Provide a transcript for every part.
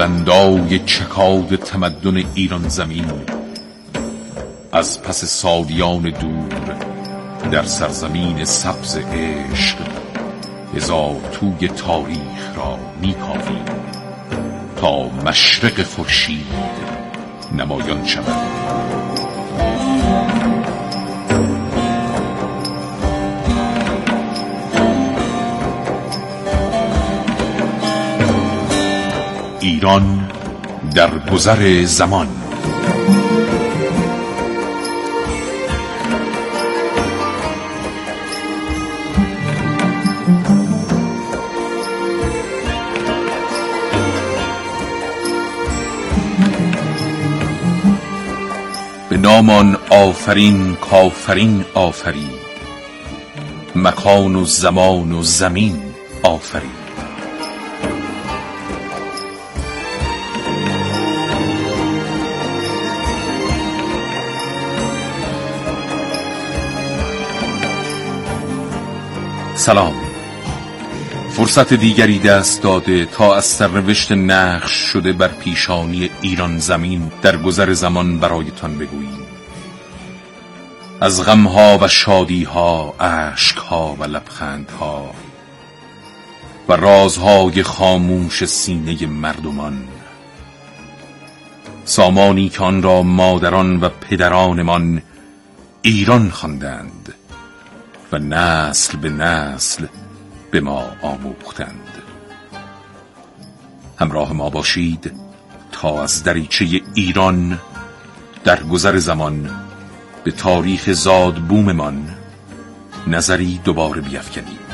بلندای چکاد تمدن ایران زمین. از پس سالیان دور در سرزمین سبز عشق هزار توی تاریخ را میکاویم تا مشرق خورشید نمایان شود. ایران در گذر زمان. به نامان آفرین کافرین آفرین مکان و زمان و زمین آفرین سلام. فرصت دیگری دست داده تا از سرنوشت نقش شده بر پیشانی ایران زمین در گذر زمان برایتان بگوییم. از غمها و شادیها عشقها و لبخندها و رازهای خاموش سینه مردمان سامانی که آن را مادران و پدرانمان ایران خواندند. و نسل به نسل به ما آموختند. همراه ما باشید تا از دریچه ایران در گذر زمان به تاریخ زاد بوممان نظری دوباره بیافکنیم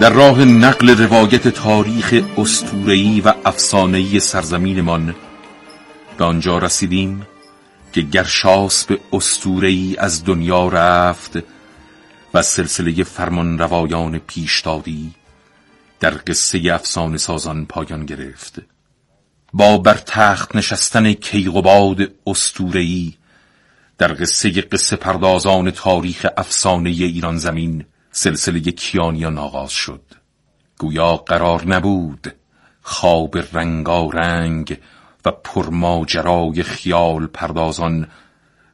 در راه نقل روایت تاریخ استورهی و افسانه‌ای سرزمینمان به آنجا رسیدیم که گرشاس به استورهی از دنیا رفت و سلسله فرمان روایان پیشدادی در قصه افسانه سازان پایان گرفت. با بر تخت نشستن کیقوباد استورهی در قصه قصه پردازان تاریخ افسانه ایران زمین سلسله کیانیان آغاز شد. گویا قرار نبود خواب رنگارنگ و پرماجرای خیال پردازان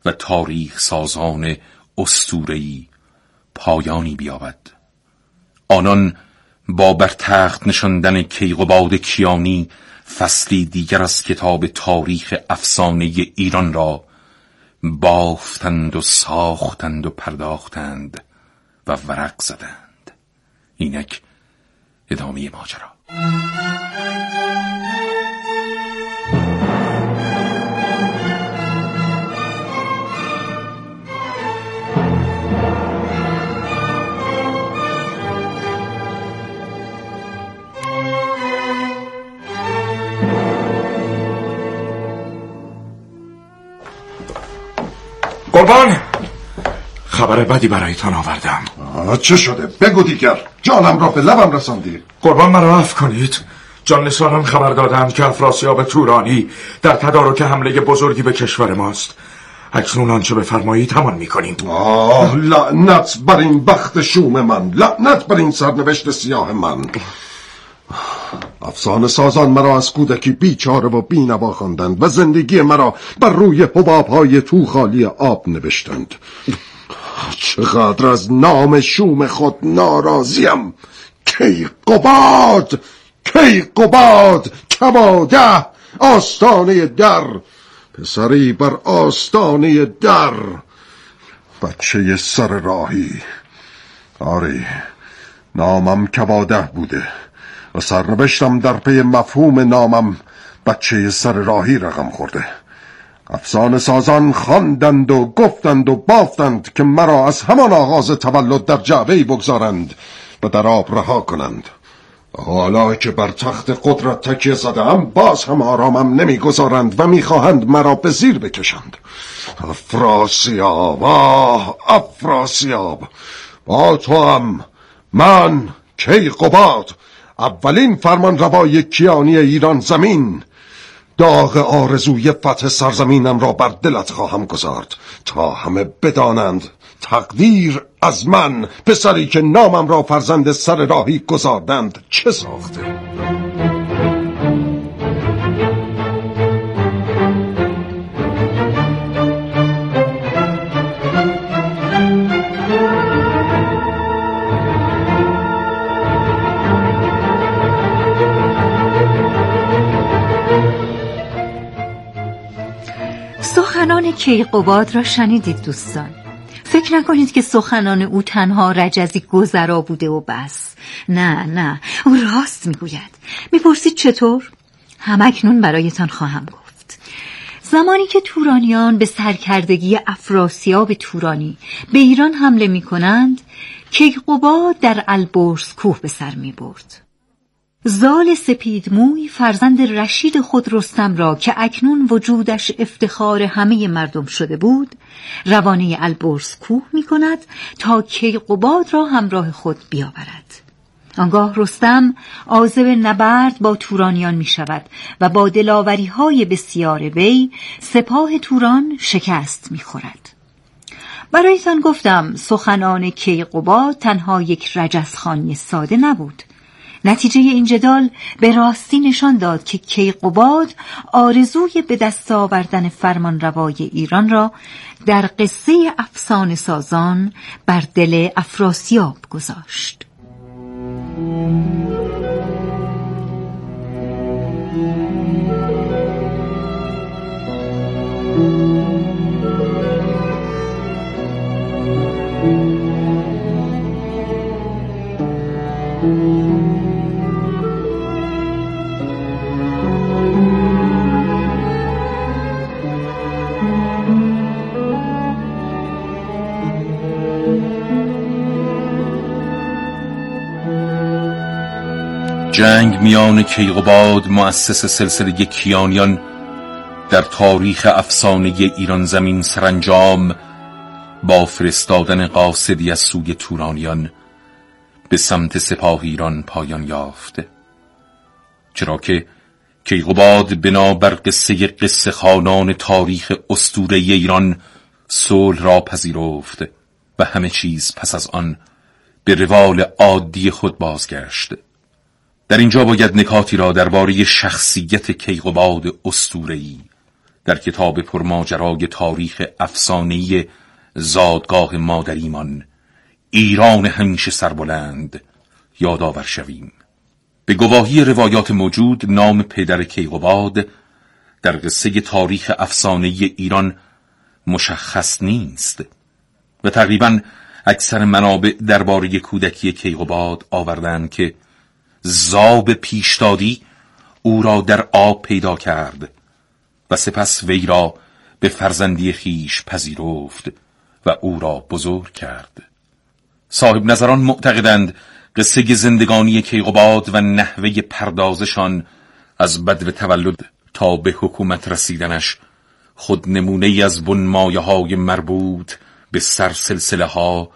و تاریخ سازان استورهی پایانی بیابد. آنان با بر تخت نشاندن کیقوباد کیانی فصلی دیگر از کتاب تاریخ افسانه ایران را بافتند و ساختند و پرداختند. و ورق زدند. اینک ادامه ماجرا. قربان! خبر بدی برایتان آوردم. چه شده؟ بگو دیگر. جانم را به لبم رساندی. قربان مرا عفو کنید. جان نساران خبر دادند که افراسیاب تورانی در تدارک حمله بزرگی به کشور ماست. اکنون آنچه بفرمایید همان می‌کنیم. آه لعنت بر این بخت شوم من. لعنت بر این سرنوشت سیاه من. افسانه سازان مرا از کودکی بیچاره و بینوا خواندند و زندگی مرا بر روی حباب های تو خالی آب نوشتند. چقدر از نام شوم خود ناراضیم؟ کی قباد؟ کی قباد؟ کماده آستانه در پسری بر آستانه در. بچه سر راهی. آری نامم کباده بوده. و سرنوشتم در پی مفهوم نامم بچه سر راهی رقم خورده. افسانه سازان خواندند و گفتند و بافتند که مرا از همان آغاز تولد در جعبه بگذارند و در آب رها کنند. حالا که بر تخت قدرت تکیه زدم باز هم آرامم نمی‌گذارند و می‌خواهند مرا به زیر بکشند. افراسیاب آه افراسیاب با تو هم من کی قباد اولین فرمان روای کیانی ایران زمین داغ آرزوی فتح سرزمینم را بر دلت خواهم گذارد. تا همه بدانند تقدیر از من پسری که نامم را فرزند سر راهی گذاردند چه ساخته؟ سخنان کیقوباد را شنیدید دوستان. فکر نکنید که سخنان او تنها رجزی گذرا بوده و بس. نه نه او راست می‌گوید. می‌پرسید چطور؟ همکنون برایتان خواهم گفت. زمانی که تورانیان به سرکردگی افراسیاب تورانی به ایران حمله می کنند کیقوباد در البرز کوه به سر می برد زال سپیدموی فرزند رشید خود رستم را که اکنون وجودش افتخار همه مردم شده بود روانه البرز کوه می کند تا کیقوباد را همراه خود بیاورد آنگاه رستم آزب نبرد با تورانیان می شود و با دلاوری های بسیار وی سپاه توران شکست می خورد. برایتان گفتم سخنان کیقوباد تنها یک رجزخانی ساده نبود نتیجه این جدال به راستی نشان داد که کیقوباد آرزوی به دست آوردن فرمان روای ایران را در قصه افسانه سازان بر دل افراسیاب گذاشت. جنگ میان کیقوباد مؤسس سلسله کیانیان در تاریخ افسانه ایران زمین سرانجام با فرستادن قاصدی از سوی تورانیان به سمت سپاه ایران پایان یافت. چرا که کیقوباد بنابر قصه قصه خانان تاریخ استوره ایران صلح را پذیرفت و همه چیز پس از آن به روال عادی خود بازگشت. در اینجا باید نکاتی را درباره شخصیت کیقوباد اسطوره‌ای در کتاب پرماجرای تاریخ افسانه‌ای زادگاه مادریمان ایران همیشه سربلند یادآور شویم. به گواهی روایات موجود نام پدر کیقوباد در قصه تاریخ افسانه ایران مشخص نیست و تقریبا اکثر منابع درباره کودکی کیقوباد آوردند که زاب پیشدادی او را در آب پیدا کرد و سپس وی را به فرزندی خیش پذیرفت و او را بزرگ کرد. صاحب نظران معتقدند قصه زندگانی کیقوباد و نحوه پردازشان از بدو تولد تا به حکومت رسیدنش خود نمونه از بنمایه های مربوط به سرسلسله ها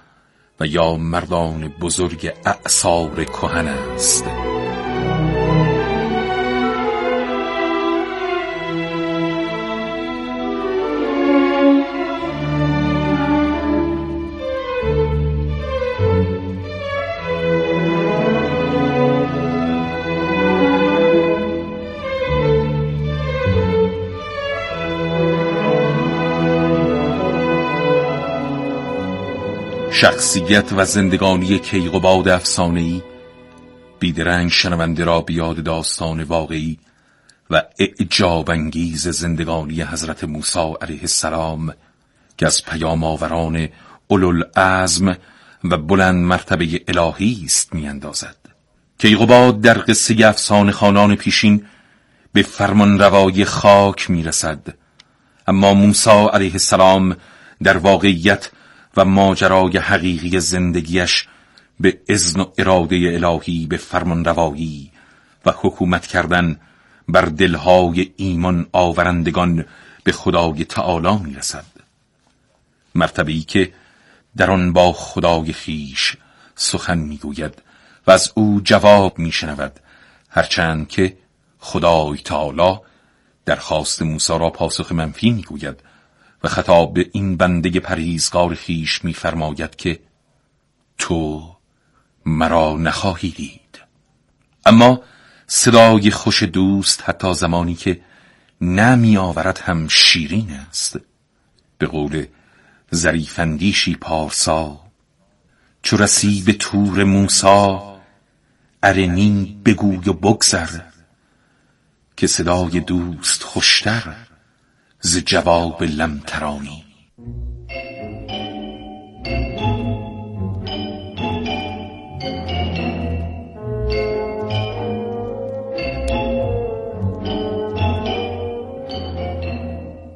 و یا مردان بزرگ اعصار کهن است. شخصیت و زندگانی کیقوباد افسانه‌ای بیدرنگ شنونده را بیاد داستان واقعی و اعجاب انگیز زندگانی حضرت موسی علیه السلام که از پیام آوران اولوالعزم و بلند مرتبه الهی است میاندازد. کیقوباد در قصه افسانه خانان پیشین به فرمان روای خاک می‌رسد. اما موسی علیه السلام در واقعیت و ماجرای حقیقی زندگیش به اذن و اراده الهی به فرمان روایی و حکومت کردن بر دلهای ایمان آورندگان به خدای تعالی می رسد مرتبه ای که در آن با خدای خیش سخن می‌گوید و از او جواب میشنود هرچند که خدای تعالی درخواست موسی را پاسخ منفی می‌گوید. و خطاب به این بنده پرهیزگار خیش میفرماید که تو مرا نخواهی دید. اما صدای خوش دوست حتی زمانی که نمی آورد هم شیرین است. به قول زریفندیشی پارسا چو رسی به تور موسا ارنی بگوی و بگذر که صدای دوست خوشتر ز جواب لمترانی.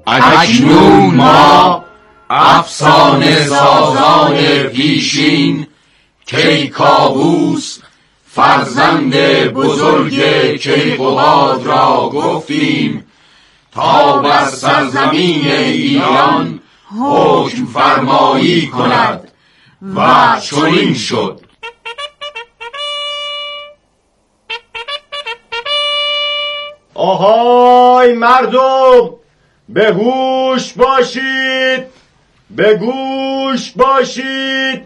اکنون ما افسانه سازان پیشین کیکاووس فرزند بزرگ کیقوباد را گفتیم. تا بر سرزمین ایران حکم فرمایی کند و چنین شد. آهای مردم به هوش باشید به گوش باشید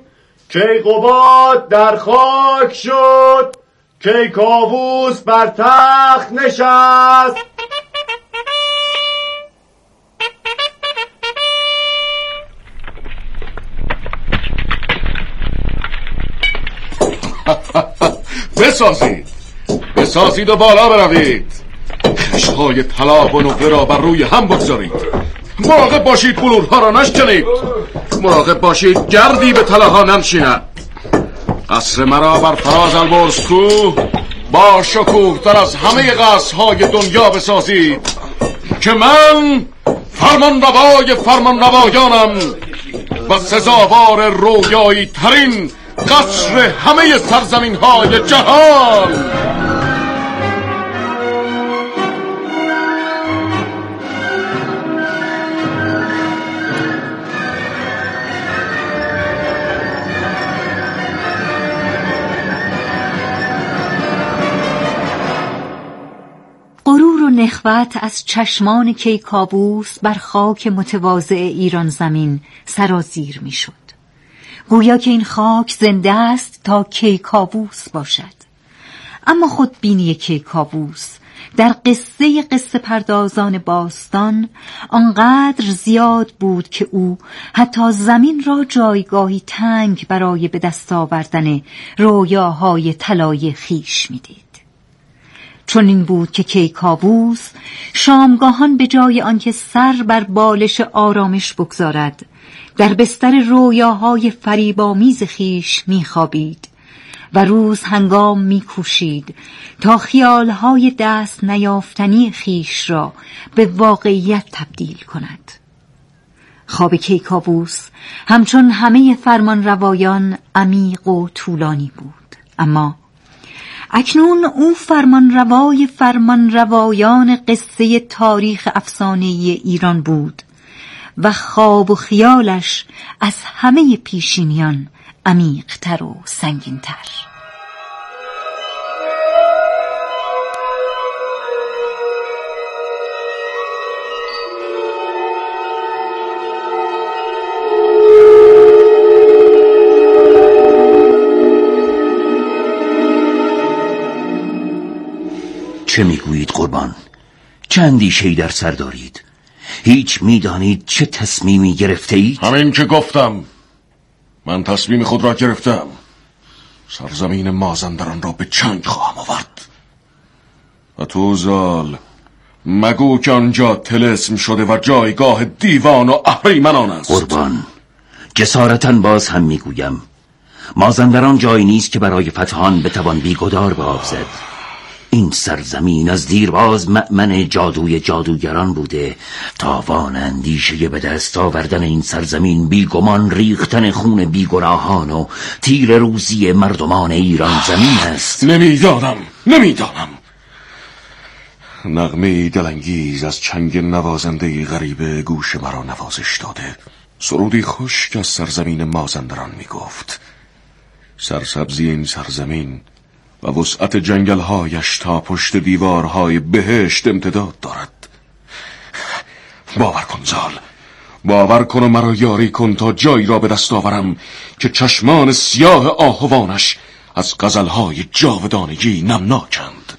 کیقوباد در خاک شد کیکاووس بر تخت نشست. بسازید. بسازید و بالا بروید. خشهای طلا و نقره را بر روی هم بگذارید. مراقب باشید بلورها را نشکنید. مراقب باشید گردی به تلاها ننشیند. قصر مرا بر فراز البرز کو با شکوه تر از همه قصرهای دنیا بسازید که من فرمان روای فرمان روایانم و سزاوار رویایی ترین قصر همه سرزمین های جهان نخوت از چشمان کیکاووس بر خاک متواضع ایران زمین سرازیر می‌شد. گویا که این خاک زنده است تا کیکاووس باشد. اما خود بینی کیکاووس در قصه قصه پردازان باستان آنقدر زیاد بود که او حتی زمین را جایگاهی تنگ برای به دست آوردن رویاهای طلای خیش می‌دید. چون این بود که کیکاووس شامگاهان به جای آنکه سر بر بالش آرامش بگذارد در بستر رویاهای فریبامیز خیش میخوابید و روز هنگام میکوشید تا خیالهای دست نیافتنی خیش را به واقعیت تبدیل کند. خواب کیکاووس همچون همه فرمان روایان عمیق و طولانی بود اما اکنون او فرمان روای فرمان روایان قصه تاریخ افسانه ایران بود و خواب و خیالش از همه پیشینیان عمیقتر و سنگینتر. چه می‌گویید قربان؟ چه اندیشهای در سر دارید؟ هیچ می‌دانید چه تصمیمی گرفته اید؟ همین که گفتم. من تصمیم خود را گرفتم. سرزمین مازندران را به چنگ خواهم آورد. و تو زال مگو که آنجا تلسم شده و جایگاه دیوان و اهریمنان است. قربان جسارتا باز هم می‌گویم. مازندران جایی نیست که برای فتحان بتوان بیگدار به آب زد. این سرزمین از دیرباز مأمن جادوی جادوگران بوده تاوان اندیشه به دست آوردن این سرزمین بیگمان ریختن خون بیگناهان و تیر روزی مردمان ایران زمین است. نمی‌دانم نمی‌دانم. نغمه دلانگیز از چنگ نوازنده غریب گوش مرا نوازش داده. سرودی خوش که از سرزمین مازندران می‌گفت. سرسبزی این سرزمین و وسعت جنگلهایش تا پشت دیوارهای بهشت امتداد دارد. باور کن زال باور کن و مرا یاری کن تا جایی را به دست آورم که چشمان سیاه آهوانش از غزلهای جاودانگی نمناکند.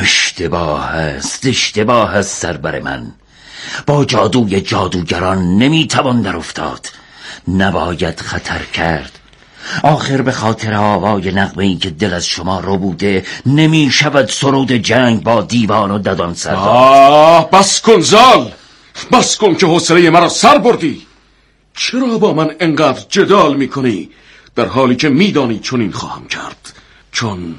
اشتباه است اشتباه است سربر من. با جادوی جادوگران نمی‌توان در افتاد. نباید خطر کرد. آخر به خاطر آوای نقمه ای که دل از شما رو بوده نمی شود سرود جنگ با دیوان و ددان سردار. آه بس کن زال بس کن که حوصله مرا سر بردی. چرا با من انقدر جدال می‌کنی؟ در حالی که میدانی چنین خواهم کرد. چون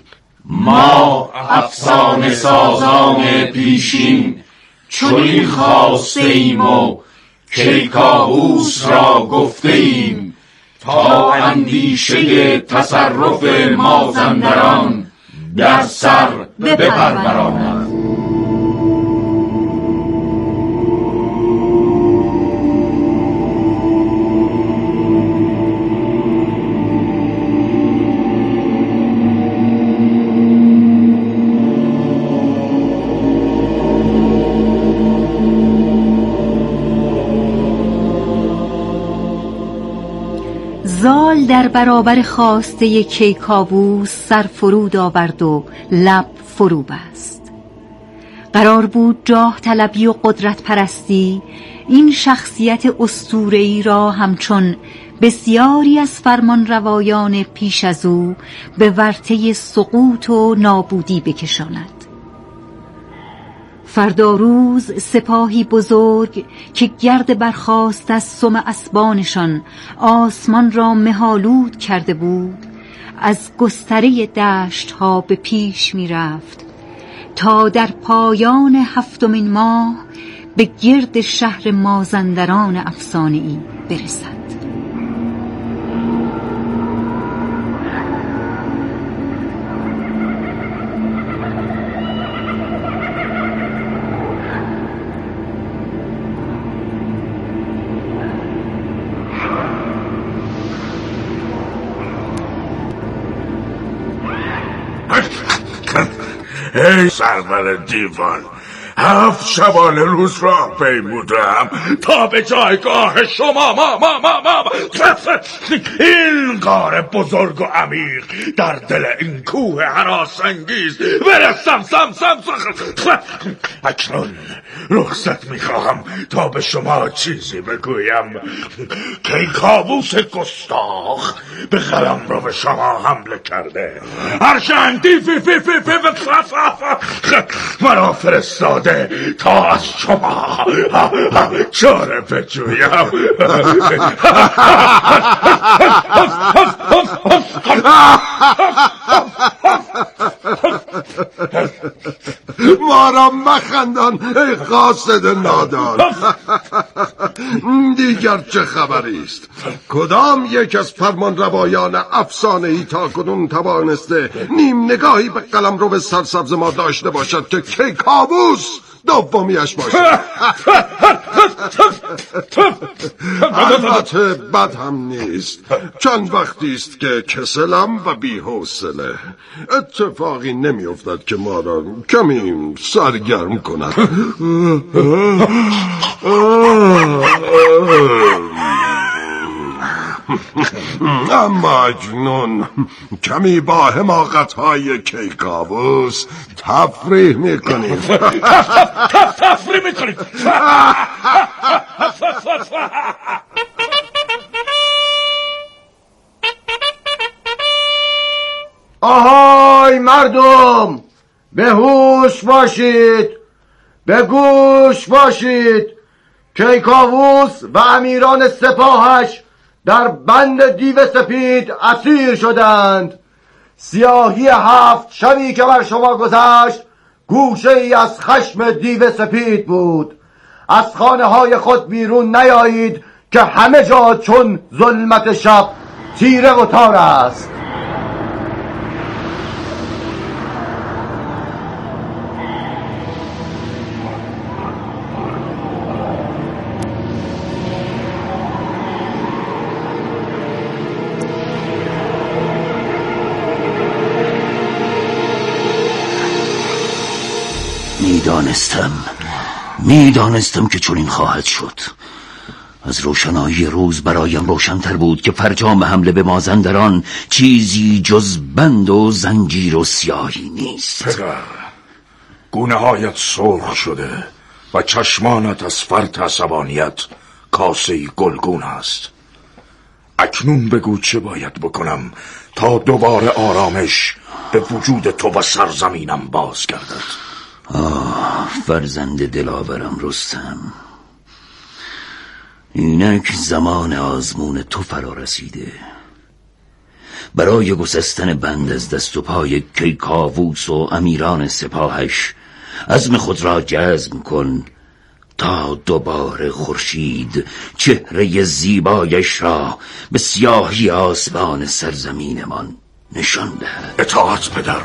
ما افسانه سازان پیشین چنین خواسته ایم و کیکاووس را گفته ایم تا اندیشه تصرف مازندران در سر بپروراند برابر خواسته کیکاووس سر فرود آورد و لب فرو بست قرار بود جاه طلبی و قدرت پرستی این شخصیت اسطوره‌ای را همچون بسیاری از فرمان روایان پیش از او به ورطه سقوط و نابودی بکشاند. فردا روز سپاهی بزرگ که گرد برخاست از سم اسبانشان آسمان را مهالود کرده بود از گستره دشت ها به پیش می رفت تا در پایان هفتمین ماه به گرد شهر مازندران افسانه ای برسد. ای سرور دیوان هفت شبانه روز را پیمودم تا به جایگاه شما ما ما ما ما این غار بزرگ و عمیق در دل این کوه حراس انگیز برسم سم سم سم اکنون رخصت می‌خواهم تا به شما چیزی بگویم که کابوس گستاخ به قلم رو به شما حمله کرده هرچند فی فی فی فی فی مرا فرستاده تا از شما. چاره بجویم ما را مخندان ای قاصد نادان. دیگر چه خبری است؟ کدام یک از فرمان روایان افسانه ای تا کنون توانسته نیم نگاهی به قلم رو به سرسبز ما داشته باشد که کی کابوس؟ دومیش باشه. البته بد هم نیست. چند وقتی است که کسلم و بی حوصله اتفاقی نمیافتد که ما را کمی سرگرم کند. اما اکنون کمی با حماقت های کیکاووس تفریح می‌کنیم. تفریح می‌کنیم. آهای مردم به هوش باشید به گوش باشید. کیکاووس و امیران سپاهش در بند دیو سپید اسیر شدند. سیاهی هفت شبی که بر شما گذشت گوشه ای از خشم دیو سپید بود. از خانه های خود بیرون نیایید که همه جا چون ظلمت شب تیره و تار است. می‌دانستم می‌دانستم که چنین خواهد شد. از روشنایی روز برایم روشنتر بود که فرجام حمله به مازندران چیزی جز بند و زنجیر و سیاهی نیست. پدر گونه هایت سرخ شده و چشمانت از فرط عصبانیت کاسه گلگون است. اکنون بگو چه باید بکنم تا دوباره آرامش به وجود تو و سرزمینم بازگردد. آه فرزند دلاورم رستم. اینک زمان آزمون تو فرا رسیده. برای گسستن بند از دست و پای کیکاووس و امیران سپاهش عزم خود را جزم کن تا دوباره خورشید چهره زیبایش را به سیاهی آسمان سرزمینمان نشان دهد. اطاعت پدر.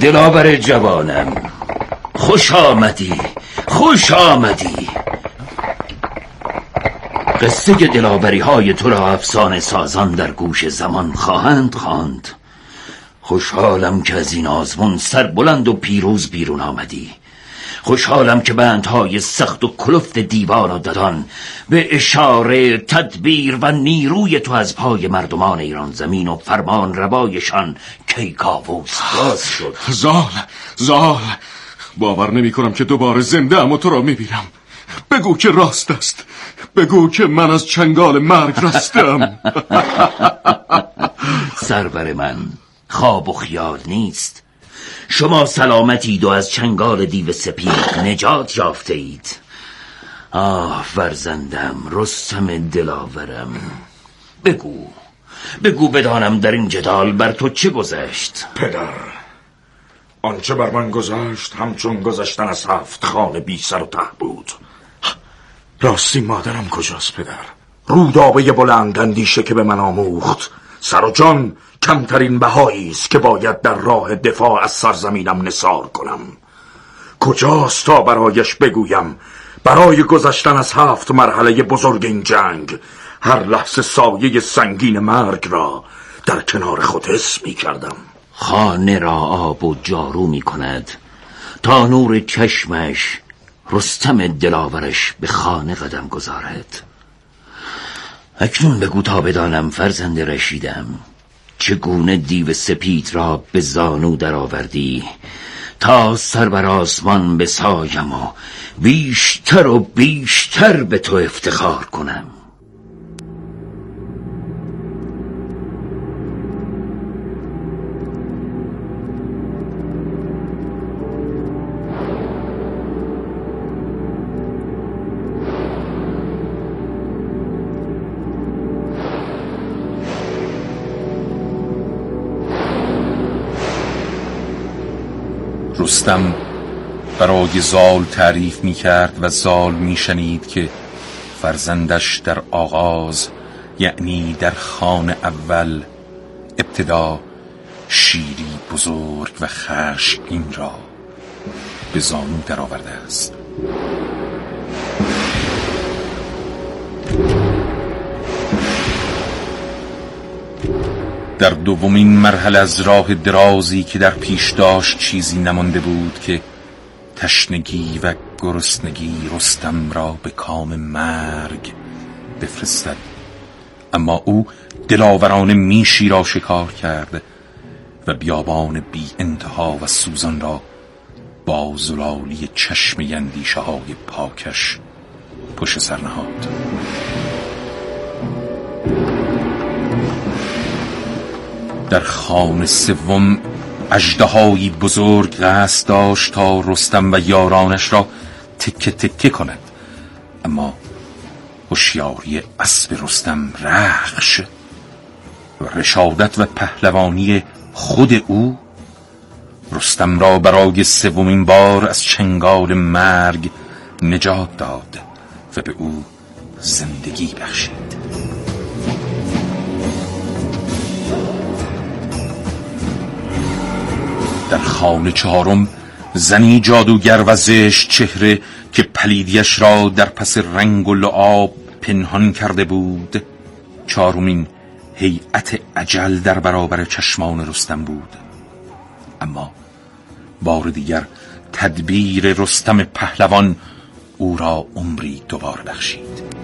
دلاور جوانم. خوش آمدی خوش آمدی. قصه دلاوری های تو را افسانه سازان در گوش زمان خواهند خواند. خوشحالم که از این آزمون سربلند و پیروز بیرون آمدی. خوشحالم که بندهای سخت و کلفت دیوان و ددان به اشاره تدبیر و نیروی تو از پای مردمان ایران زمین و فرمان روایشان کیکاووس باز شد. زال زال باور نمی کنم که دوباره زنده ام و تو را می‌بینم. بگو که راست است. بگو که من از چنگال مرگ رستم. سرور من خواب و خیال نیست. شما سلامتید و از چنگال دیو سپید نجات یافته اید. آه فرزندم رستم دلاورم. بگو بگو بدانم در این جدال بر تو چه گذشت؟ پدر آنچه بر من گذشت همچون گذشتن از هفت خانه بی سر و ته بود. راستی مادرم کجاست پدر؟ رودابه بلند اندیشه که به من آموخت. سر و جان کمترین بهایی است که باید در راه دفاع از سرزمینم نصار کنم. کجاست تا برایش بگویم؟ برای گذشتن از هفت مرحله بزرگ این جنگ هر لحظه سایه سنگین مرگ را در کنار خود حس می کردم. خانه را آب و جارو می کند تا نور چشمش رستم دلاورش به خانه قدم گذارد. اکنون بگو تا بدانم فرزند رشیدم. چگونه دیو سپید را به زانو درآوردی تا سر بر آسمان بسایم و بیشتر و بیشتر به تو افتخار کنم؟ رستم برای زال تعریف می کرد و زال می شنید که فرزندش در آغاز یعنی در خان اول ابتدا شیری بزرگ و این را به زانو درآورده است. در دومین مرحله از راه درازی که در پیش داشت چیزی نمانده بود که تشنگی و گرسنگی رستم را به کام مرگ بفرستد. اما او دلاوران میشی را شکار کرد و بیابان بی انتها و سوزان را با زلالی چشم یندیشه های پاکش پشت سر نهاد. در خانه سوم اجدهایی بزرگ قصد داشت تا رستم و یارانش را تکه تکه کند. اما هوشیاری اسب رستم رخش و رشادت و پهلوانی خود او رستم را برای سومین بار از چنگال مرگ نجات داد و به او زندگی بخشید. در خانه چهارم زنی جادوگر و زشت چهره که پلیدیش را در پس رنگ و لعاب پنهان کرده بود. چهارمین هیئت عجل در برابر چشمان رستم بود. اما بار دیگر تدبیر رستم پهلوان او را عمری دوبار بخشید.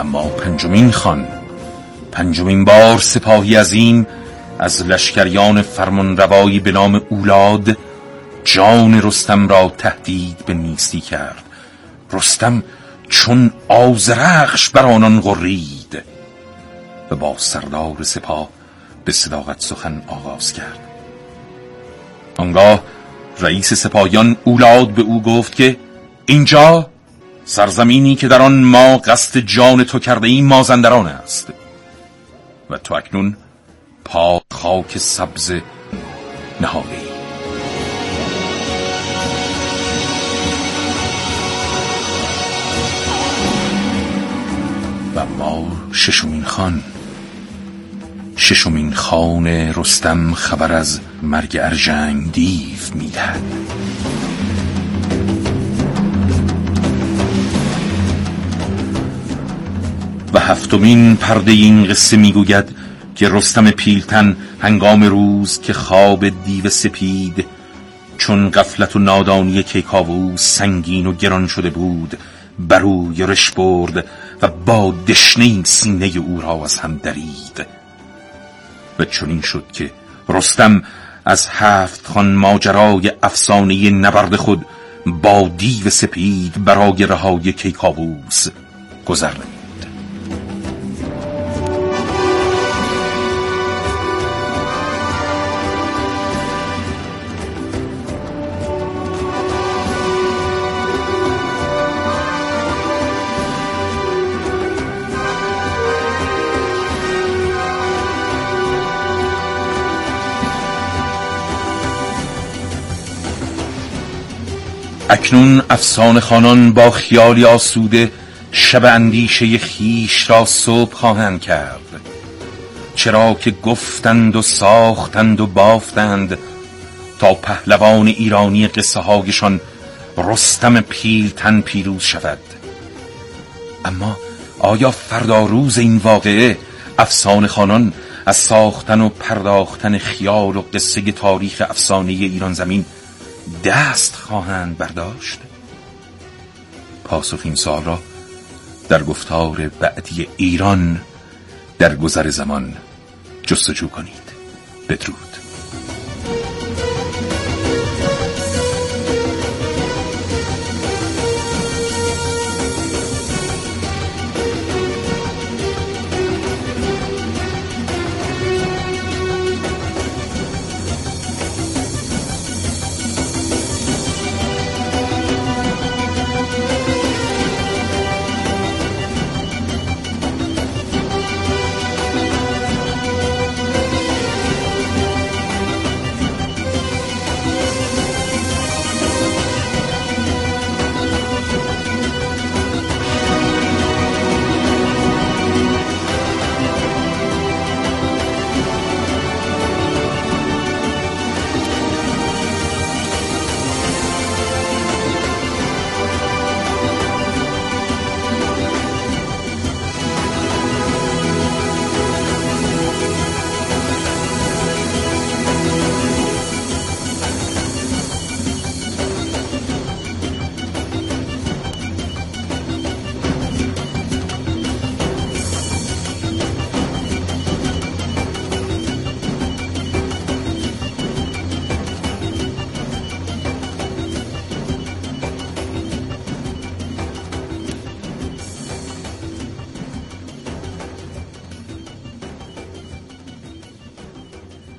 و ما پنجمین خان پنجمین بار سپاهی عظیم از لشکریان فرمانروایی به نام اولاد جان رستم را تهدید به نیستی کرد. رستم چون آزرخش بر آنان غرید و با سردار سپاه به صداقت سخن آغاز کرد. آنگاه رئیس سپاهیان اولاد به او گفت که اینجا سرزمینی که در آن ما قصد جان تو کرده این مازندران است. و تو اکنون پا خاک سبز نهاده و ما ششمین خان ششمین خان رستم خبر از مرگ ارجنگ دیو می‌دهد. و هفتمین پرده این قصه می‌گوید که رستم پیلتن هنگام روز که خواب دیو سپید چون قفلت و نادانی کیکاوو سنگین و گران شده بود برو یرش برد و با دشنه سینه او را از هم درید. و چنین شد که رستم از هفت خان ماجرای افسانه نبرد خود با دیو سپید برای رهای کیکاووس گذر اکنون افسان خانان با خیالی آسوده شب اندیشه خیش را صبح خواهند کرد. چرا که گفتند و ساختند و بافتند تا پهلوان ایرانی قصه هایشان رستم پیلتن پیروز شود. اما آیا فردا روز این واقعه افسان خانان از ساختن و پرداختن خیال و قصه تاریخ افسانه ایران زمین دست خواهند برداشت؟ پاسخ این سال را در گفتار بعدی ایران در گذر زمان جستجو کنید. بدرود.